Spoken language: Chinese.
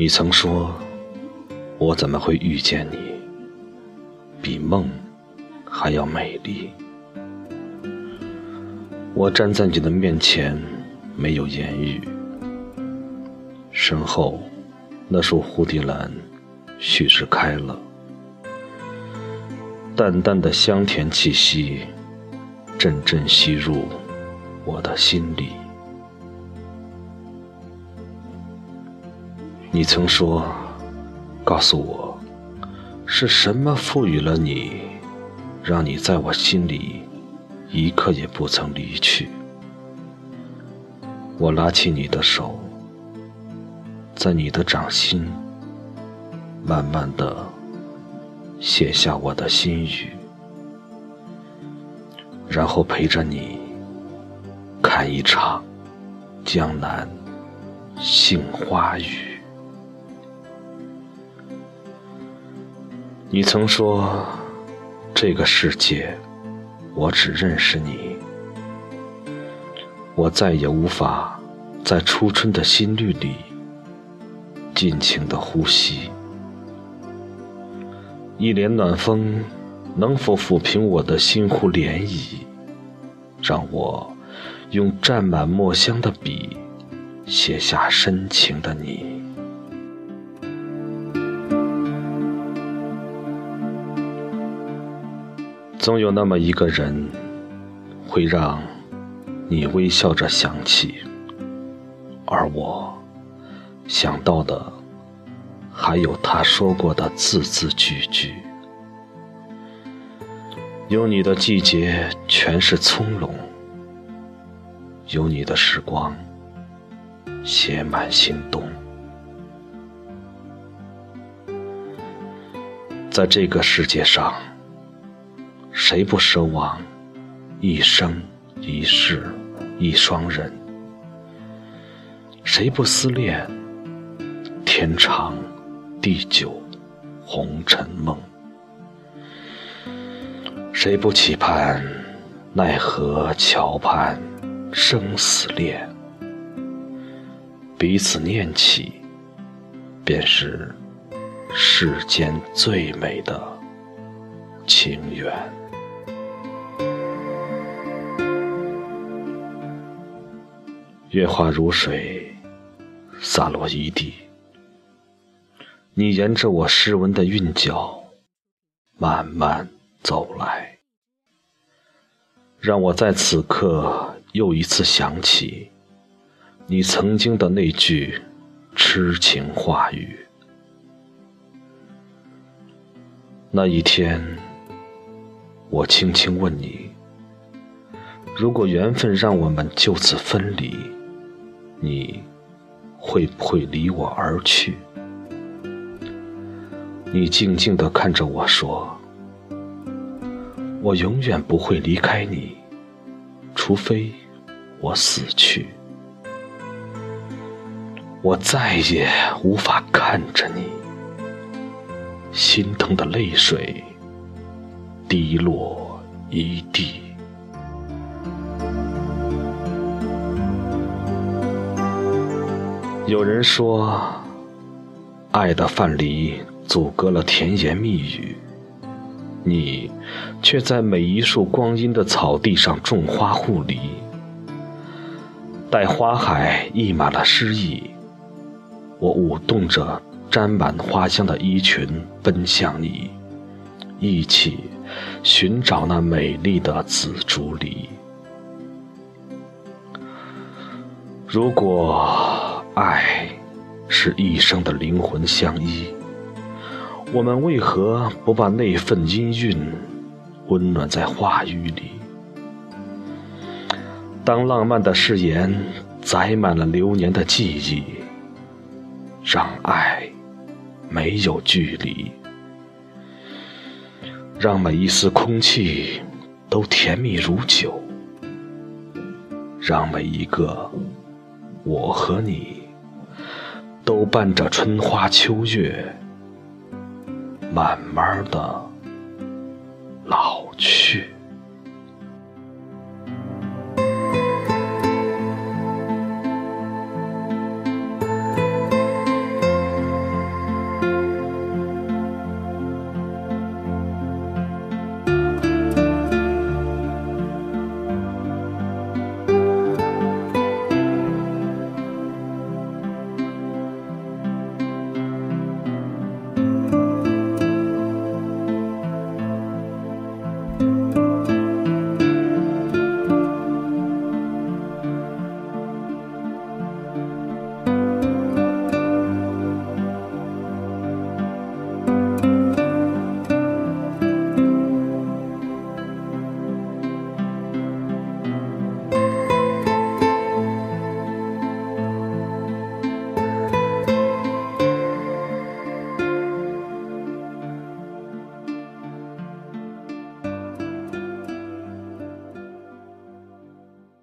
你曾说，我怎么会遇见你，比梦还要美丽？我站在你的面前，没有言语。身后那束蝴蝶兰，蓄势开了，淡淡的香甜气息，阵阵吸入我的心里。你曾说，告诉我，是什么赋予了你，让你在我心里一刻也不曾离去。我拉起你的手，在你的掌心，慢慢的写下我的心语，然后陪着你看一场江南杏花雨。你曾说，这个世界，我只认识你。我再也无法在初春的新绿里尽情的呼吸。一帘暖风，能否抚平我的心湖涟漪，让我用沾满墨香的笔写下深情的你？总有那么一个人，会让你微笑着想起，而我想到的，还有他说过的字字句句。有你的季节全是葱茏，有你的时光写满心动。在这个世界上。谁不奢望一生一世一双人？谁不思恋天长地久红尘梦？谁不期盼奈何桥畔生死恋？彼此念起，便是世间最美的情缘。月华如水，洒落一地。你沿着我诗文的韵脚，慢慢走来，让我在此刻又一次想起你曾经的那句痴情话语。那一天，我轻轻问你：如果缘分让我们就此分离？你会不会离我而去？你静静地看着我说：“我永远不会离开你，除非我死去。”我再也无法看着你，心疼的泪水滴落一地。有人说，爱的范蠡阻隔了甜言蜜语，你却在每一束光阴的草地上种花护理。待花海溢满了诗意，我舞动着沾满花香的衣裙奔向你，一起寻找那美丽的紫竹篱。如果。爱是一生的灵魂相依，我们为何不把那份音韵温暖在话语里？当浪漫的誓言载满了流年的记忆，让爱没有距离，让每一丝空气都甜蜜如酒，让每一个我和你。都伴着春花秋月，慢慢的老。